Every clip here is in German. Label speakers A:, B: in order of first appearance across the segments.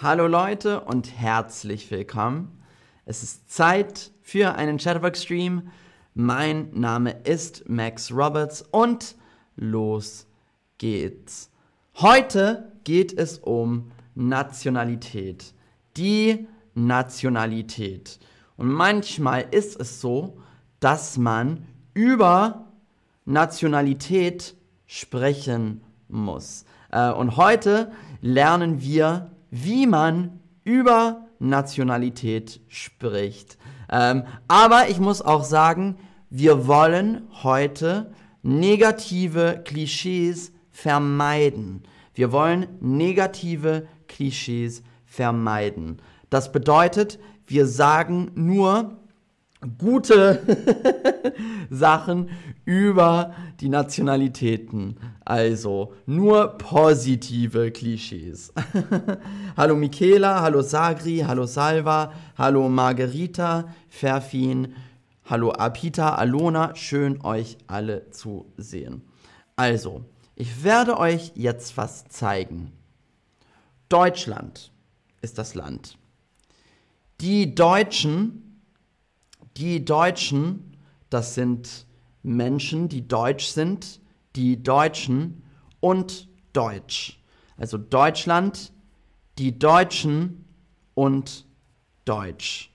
A: Hallo Leute und herzlich willkommen. Es ist Zeit für einen Chatterbox-Stream. Mein Name ist Max Roberts und los geht's. Heute geht es um Nationalität. Die Nationalität. Und manchmal ist es so, dass man über Nationalität sprechen muss. Äh, und heute lernen wir, wie man über Nationalität spricht. Ähm, aber ich muss auch sagen, wir wollen heute negative Klischees vermeiden. Wir wollen negative Klischees vermeiden. Das bedeutet, wir sagen nur gute Sachen über die Nationalitäten. Also nur positive Klischees. hallo Michaela, hallo Sagri, hallo Salva, hallo Margarita, Ferfin, hallo Apita, Alona, schön euch alle zu sehen. Also, ich werde euch jetzt was zeigen. Deutschland ist das Land. Die Deutschen, die Deutschen, das sind Menschen, die deutsch sind, die Deutschen und Deutsch. Also Deutschland, die Deutschen und Deutsch.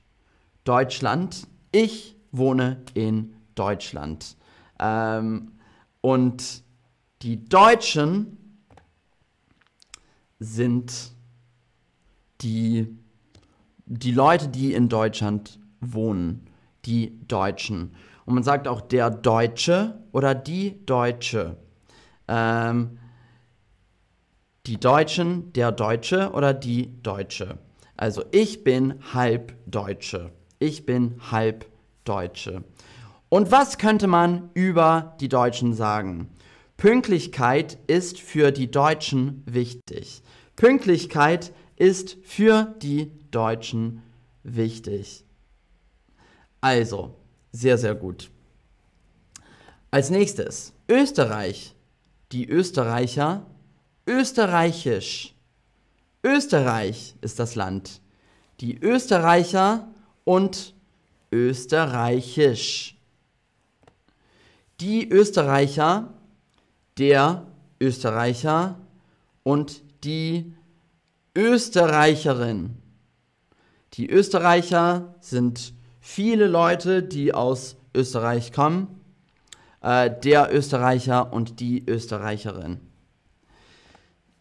A: Deutschland, ich wohne in Deutschland. Ähm, und die Deutschen sind die die Leute, die in Deutschland wohnen, die Deutschen. Und man sagt auch der Deutsche oder die Deutsche. Ähm, die Deutschen, der Deutsche oder die Deutsche. Also ich bin halb Deutsche. Ich bin halb Deutsche. Und was könnte man über die Deutschen sagen? Pünktlichkeit ist für die Deutschen wichtig. Pünktlichkeit ist für die Deutschen wichtig. Also, sehr, sehr gut. Als nächstes, Österreich. Die Österreicher, österreichisch. Österreich ist das Land. Die Österreicher und österreichisch. Die Österreicher, der Österreicher und die Österreicherin. Die Österreicher sind viele Leute, die aus Österreich kommen. Äh, der Österreicher und die Österreicherin.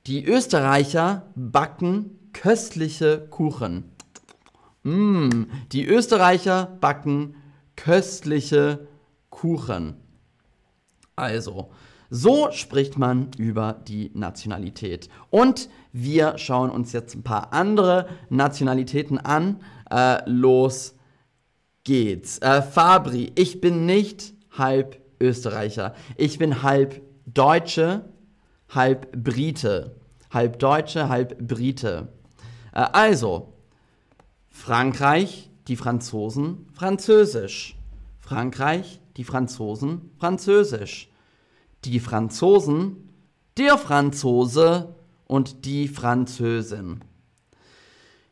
A: Die Österreicher backen köstliche Kuchen. Mm, die Österreicher backen köstliche Kuchen. Also, so spricht man über die Nationalität. Und wir schauen uns jetzt ein paar andere Nationalitäten an. Äh, los geht's. Äh, Fabri, ich bin nicht halb Österreicher. Ich bin halb Deutsche, halb Brite. Halb Deutsche, halb Brite. Äh, also, Frankreich, die Franzosen, Französisch. Frankreich, die Franzosen, Französisch die Franzosen, der Franzose und die Französin.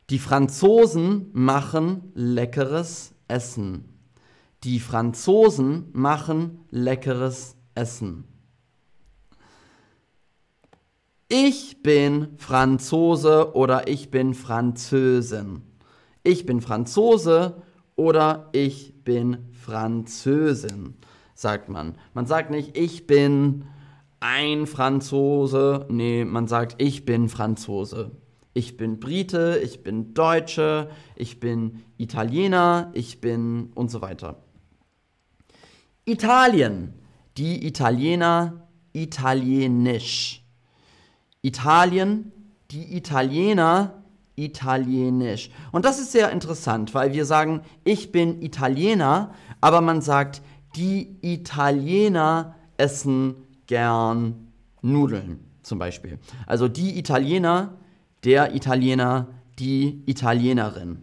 A: Die Franzosen machen leckeres Essen. Die Franzosen machen leckeres Essen. Ich bin Franzose oder ich bin Französin. Ich bin Franzose oder ich bin Französin sagt man. Man sagt nicht, ich bin ein Franzose. Nee, man sagt, ich bin Franzose. Ich bin Brite, ich bin Deutsche, ich bin Italiener, ich bin und so weiter. Italien. Die Italiener italienisch. Italien, die Italiener italienisch. Und das ist sehr interessant, weil wir sagen, ich bin Italiener, aber man sagt, die Italiener essen gern Nudeln zum Beispiel. Also die Italiener, der Italiener, die Italienerin.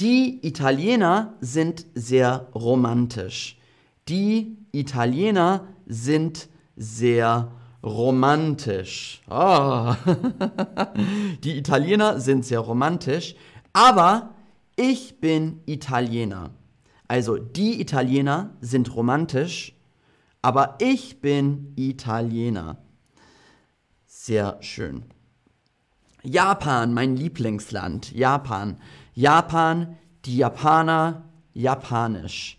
A: Die Italiener sind sehr romantisch. Die Italiener sind sehr romantisch. Oh. Die Italiener sind sehr romantisch, aber ich bin Italiener. Also die Italiener sind romantisch, aber ich bin Italiener. Sehr schön. Japan, mein Lieblingsland. Japan. Japan, die Japaner, japanisch.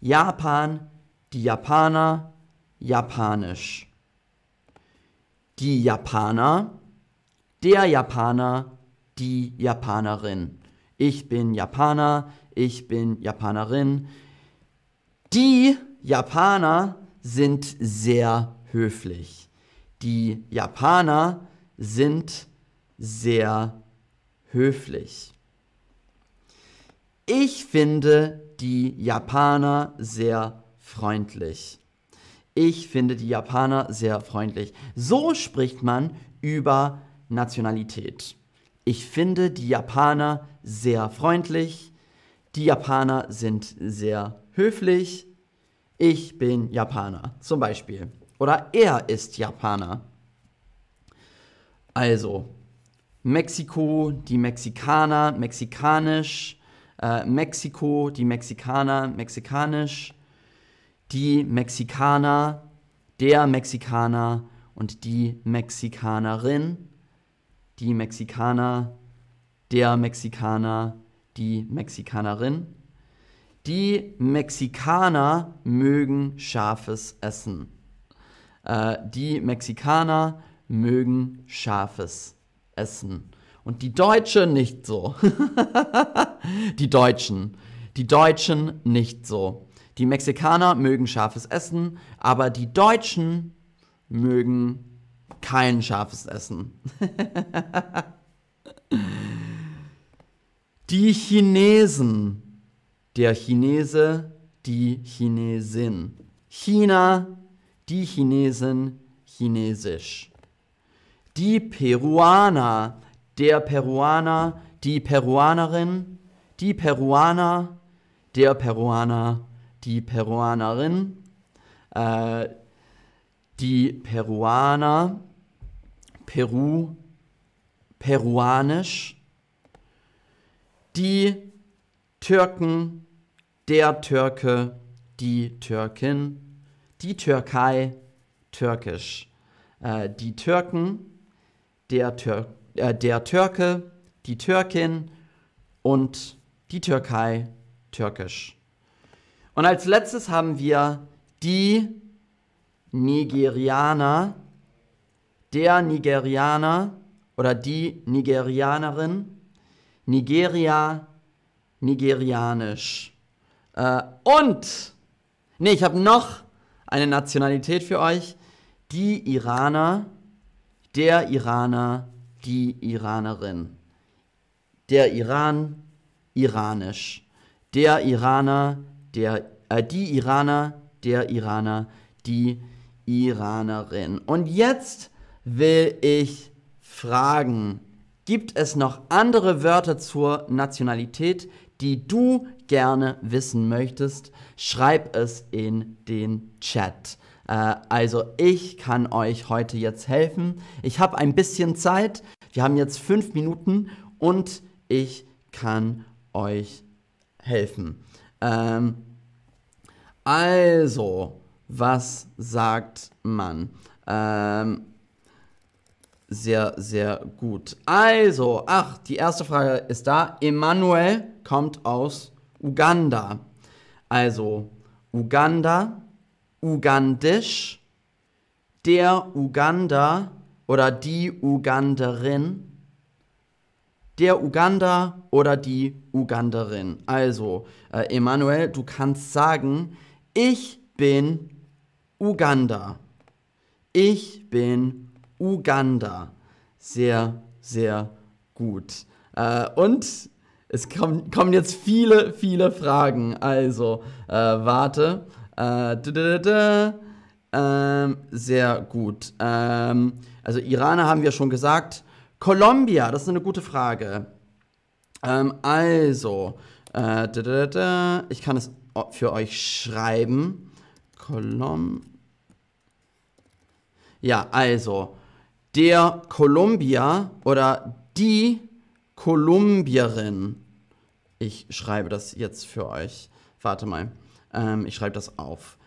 A: Japan, die Japaner, japanisch. Die Japaner, der Japaner, die Japanerin. Ich bin Japaner, ich bin Japanerin. Die Japaner sind sehr höflich. Die Japaner sind sehr höflich. Ich finde die Japaner sehr freundlich. Ich finde die Japaner sehr freundlich. So spricht man über Nationalität. Ich finde die Japaner sehr freundlich. Die Japaner sind sehr höflich. Ich bin Japaner zum Beispiel. Oder er ist Japaner. Also, Mexiko, die Mexikaner, mexikanisch. Äh, Mexiko, die Mexikaner, mexikanisch. Die Mexikaner, der Mexikaner und die Mexikanerin. Die Mexikaner, der Mexikaner, die Mexikanerin. Die Mexikaner mögen scharfes Essen. Äh, die Mexikaner mögen scharfes Essen. Und die Deutschen nicht so. die Deutschen. Die Deutschen nicht so. Die Mexikaner mögen scharfes Essen, aber die Deutschen mögen kein scharfes Essen. die Chinesen. Der Chinese, die Chinesin. China, die Chinesen, Chinesisch. Die Peruaner, der Peruaner, die Peruanerin, die Peruaner, der Peruaner, die Peruanerin, äh, die Peruaner, Peru, peruanisch, die Türken, der Türke, die Türkin, die Türkei, türkisch. Äh, die Türken, der, Tür äh, der Türke, die Türkin und die Türkei, türkisch. Und als letztes haben wir die Nigerianer, der Nigerianer oder die Nigerianerin, Nigeria, nigerianisch. Äh, und, nee, ich habe noch eine Nationalität für euch. Die Iraner, der Iraner, die Iranerin. Der Iran, iranisch. Der Iraner, der, äh, die Iraner, der Iraner, die Iranerin. Und jetzt will ich fragen, gibt es noch andere Wörter zur Nationalität, die du gerne wissen möchtest, schreib es in den Chat. Äh, also ich kann euch heute jetzt helfen. Ich habe ein bisschen Zeit. Wir haben jetzt fünf Minuten und ich kann euch helfen. Ähm, also, was sagt man? Ähm, sehr, sehr gut. Also, ach, die erste Frage ist da. Emanuel kommt aus Uganda. Also, Uganda, Ugandisch, der Uganda oder die Uganderin, der Uganda oder die Uganderin. Also, äh, Emanuel, du kannst sagen, ich bin Uganda. Ich bin Uganda. Sehr, sehr gut. Äh, und es kommen, kommen jetzt viele, viele Fragen. Also, äh, warte. Äh, ähm, sehr gut. Ähm, also, Iraner haben wir schon gesagt. Columbia, das ist eine gute Frage. Ähm, also, äh, ich kann es für euch schreiben. Columbia. Ja, also der Kolumbier oder die Kolumbierin. Ich schreibe das jetzt für euch. Warte mal. Ähm, ich schreibe das auf.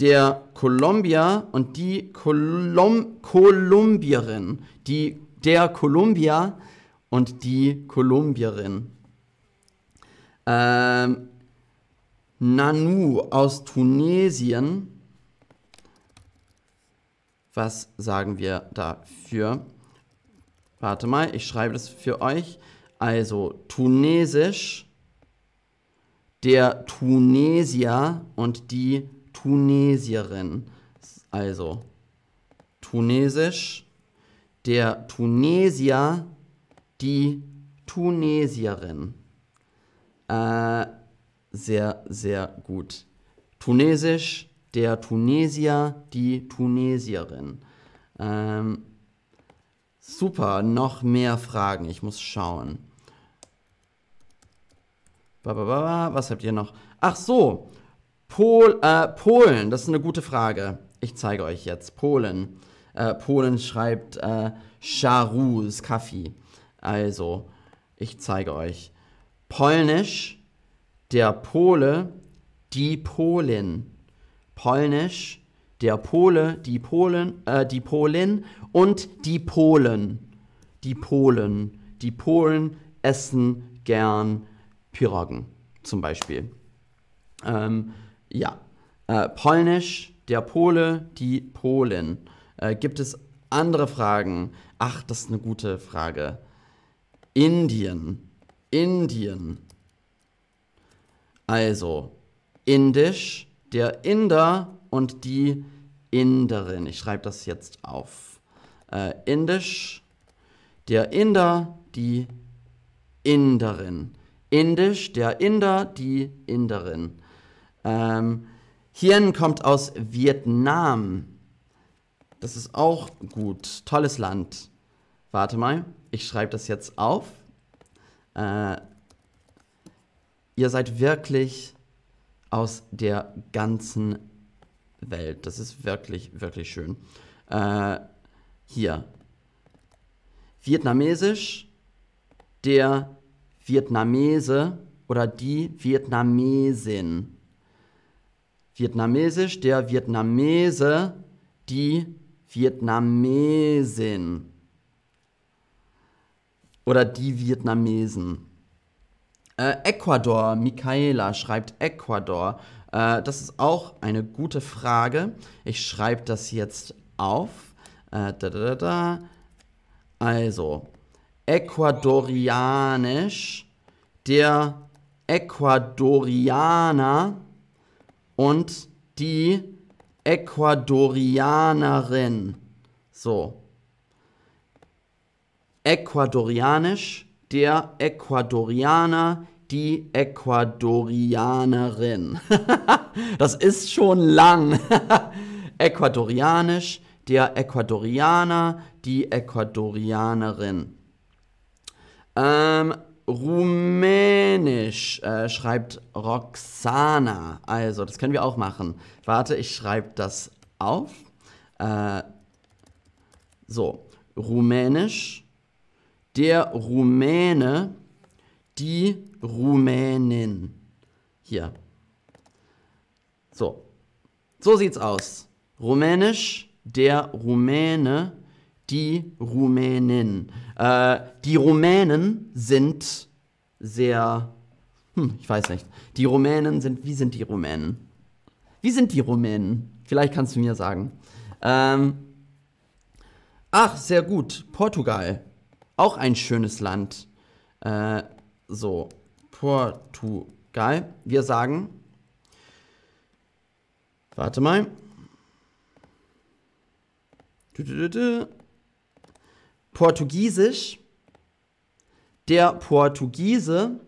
A: Der Kolumbier und die Kolum Kolumbierin. Die, der Kolumbier und die Kolumbierin. Ähm, Nanu aus Tunesien. Was sagen wir dafür? Warte mal, ich schreibe das für euch. Also Tunesisch, der Tunesier und die Tunesierin. Also Tunesisch, der Tunesier, die Tunesierin. Äh, sehr, sehr gut. Tunesisch, der Tunesier, die Tunesierin. Ähm, super, noch mehr Fragen. Ich muss schauen. Was habt ihr noch? Ach so, Pol, äh, Polen, das ist eine gute Frage. Ich zeige euch jetzt. Polen. Äh, Polen schreibt äh, Charus, Kaffee. Also, ich zeige euch. Polnisch, der Pole, die Polin. Polnisch, der Pole, die Polen, äh, die Polin und die Polen. Die Polen. Die Polen essen gern Piroggen, zum Beispiel. Ähm, ja. Äh, Polnisch, der Pole, die Polen. Äh, gibt es andere Fragen? Ach, das ist eine gute Frage. Indien. Indien. Also, Indisch, der Inder und die Inderin. Ich schreibe das jetzt auf. Äh, Indisch, der Inder, die Inderin. Indisch, der Inder, die Inderin. Ähm, Hien kommt aus Vietnam. Das ist auch gut. Tolles Land. Warte mal, ich schreibe das jetzt auf. Äh, ihr seid wirklich aus der ganzen Welt. Das ist wirklich, wirklich schön. Äh, hier. Vietnamesisch, der Vietnamese oder die Vietnamesin. Vietnamesisch, der Vietnamese, die Vietnamesin. Oder die Vietnamesen. Äh, Ecuador, Michaela schreibt Ecuador. Äh, das ist auch eine gute Frage. Ich schreibe das jetzt auf. Äh, da, da, da. Also, Ecuadorianisch, der Ecuadorianer und die Ecuadorianerin. So. Ecuadorianisch, der Ecuadorianer, die Ecuadorianerin. das ist schon lang. Ecuadorianisch, der Ecuadorianer, die Ecuadorianerin. Ähm, Rumänisch äh, schreibt Roxana. Also, das können wir auch machen. Warte, ich schreibe das auf. Äh, so, Rumänisch. Der Rumäne, die Rumänin. Hier. So. So sieht's aus. Rumänisch, der Rumäne, die Rumänin. Äh, die Rumänen sind sehr, hm, ich weiß nicht. Die Rumänen sind, wie sind die Rumänen? Wie sind die Rumänen? Vielleicht kannst du mir sagen. Ähm, ach, sehr gut. Portugal. Auch ein schönes Land. Äh, so, Portugal. Wir sagen, warte mal. Portugiesisch, der Portugiese,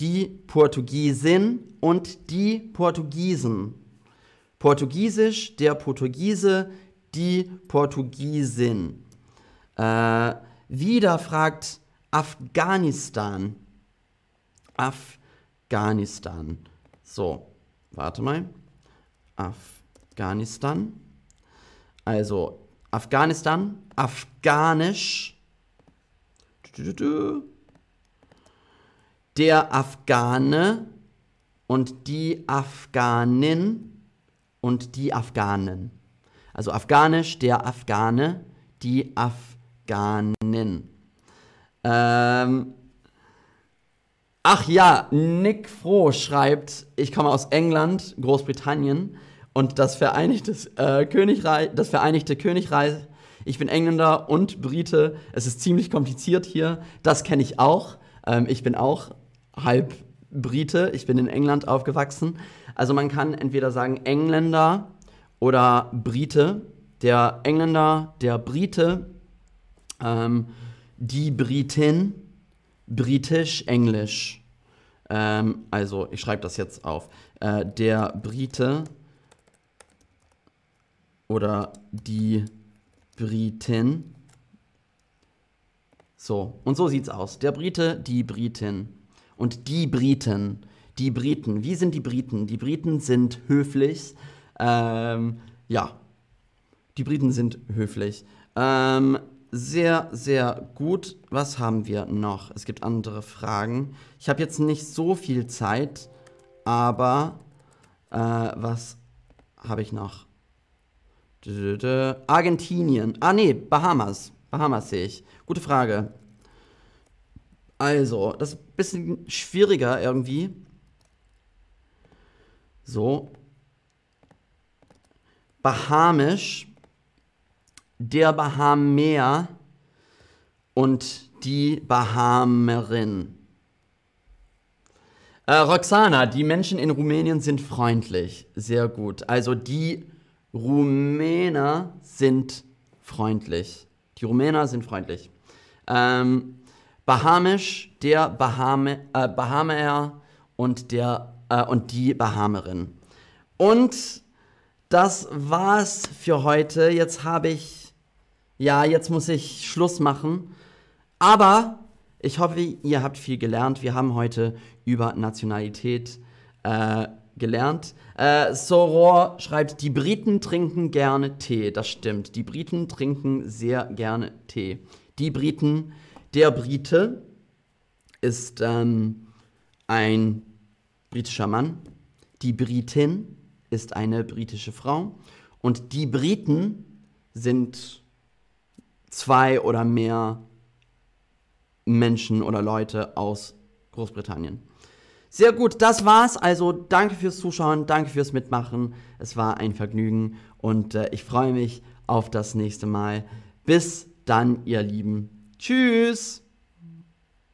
A: die Portugiesin und die Portugiesen. Portugiesisch, der Portugiese, die Portugiesin. Äh, wieder fragt Afghanistan. Afghanistan. So, warte mal. Afghanistan. Also Afghanistan, Afghanisch, der Afghane und die Afghanin und die Afghanen. Also Afghanisch, der Afghane, die Afghanin. Ähm, ach ja, Nick Froh schreibt, ich komme aus England, Großbritannien und das Vereinigte, äh, Königreich, das Vereinigte Königreich. Ich bin Engländer und Brite. Es ist ziemlich kompliziert hier. Das kenne ich auch. Ähm, ich bin auch halb Brite. Ich bin in England aufgewachsen. Also man kann entweder sagen Engländer oder Brite. Der Engländer, der Brite, ähm, die Britin, britisch, englisch. Ähm, also ich schreibe das jetzt auf. Äh, der Brite oder die Britin. So, und so sieht's aus. Der Brite, die Britin. Und die Briten, die Briten. Wie sind die Briten? Die Briten sind höflich. Ähm, ja, die Briten sind höflich. Ähm, sehr, sehr gut. Was haben wir noch? Es gibt andere Fragen. Ich habe jetzt nicht so viel Zeit, aber äh, was habe ich noch? Argentinien. Ah, nee, Bahamas. Bahamas sehe ich. Gute Frage. Also, das ist ein bisschen schwieriger irgendwie. So. Bahamisch. Der Bahamer und die Bahamerin. Äh, Roxana, die Menschen in Rumänien sind freundlich. Sehr gut. Also die Rumäner sind freundlich. Die Rumäner sind freundlich. Ähm, Bahamisch, der Bahame, äh, Bahamer und, der, äh, und die Bahamerin. Und das war's für heute. Jetzt habe ich, ja, jetzt muss ich Schluss machen. Aber ich hoffe, ihr habt viel gelernt. Wir haben heute über Nationalität äh, gelernt. Äh, Soror schreibt, die Briten trinken gerne Tee. Das stimmt. Die Briten trinken sehr gerne Tee. Die Briten, der Brite ist ähm, ein britischer Mann. Die Britin ist eine britische Frau. Und die Briten sind zwei oder mehr Menschen oder Leute aus Großbritannien. Sehr gut, das war's. Also danke fürs Zuschauen, danke fürs Mitmachen. Es war ein Vergnügen und äh, ich freue mich auf das nächste Mal. Bis dann, ihr Lieben. Tschüss.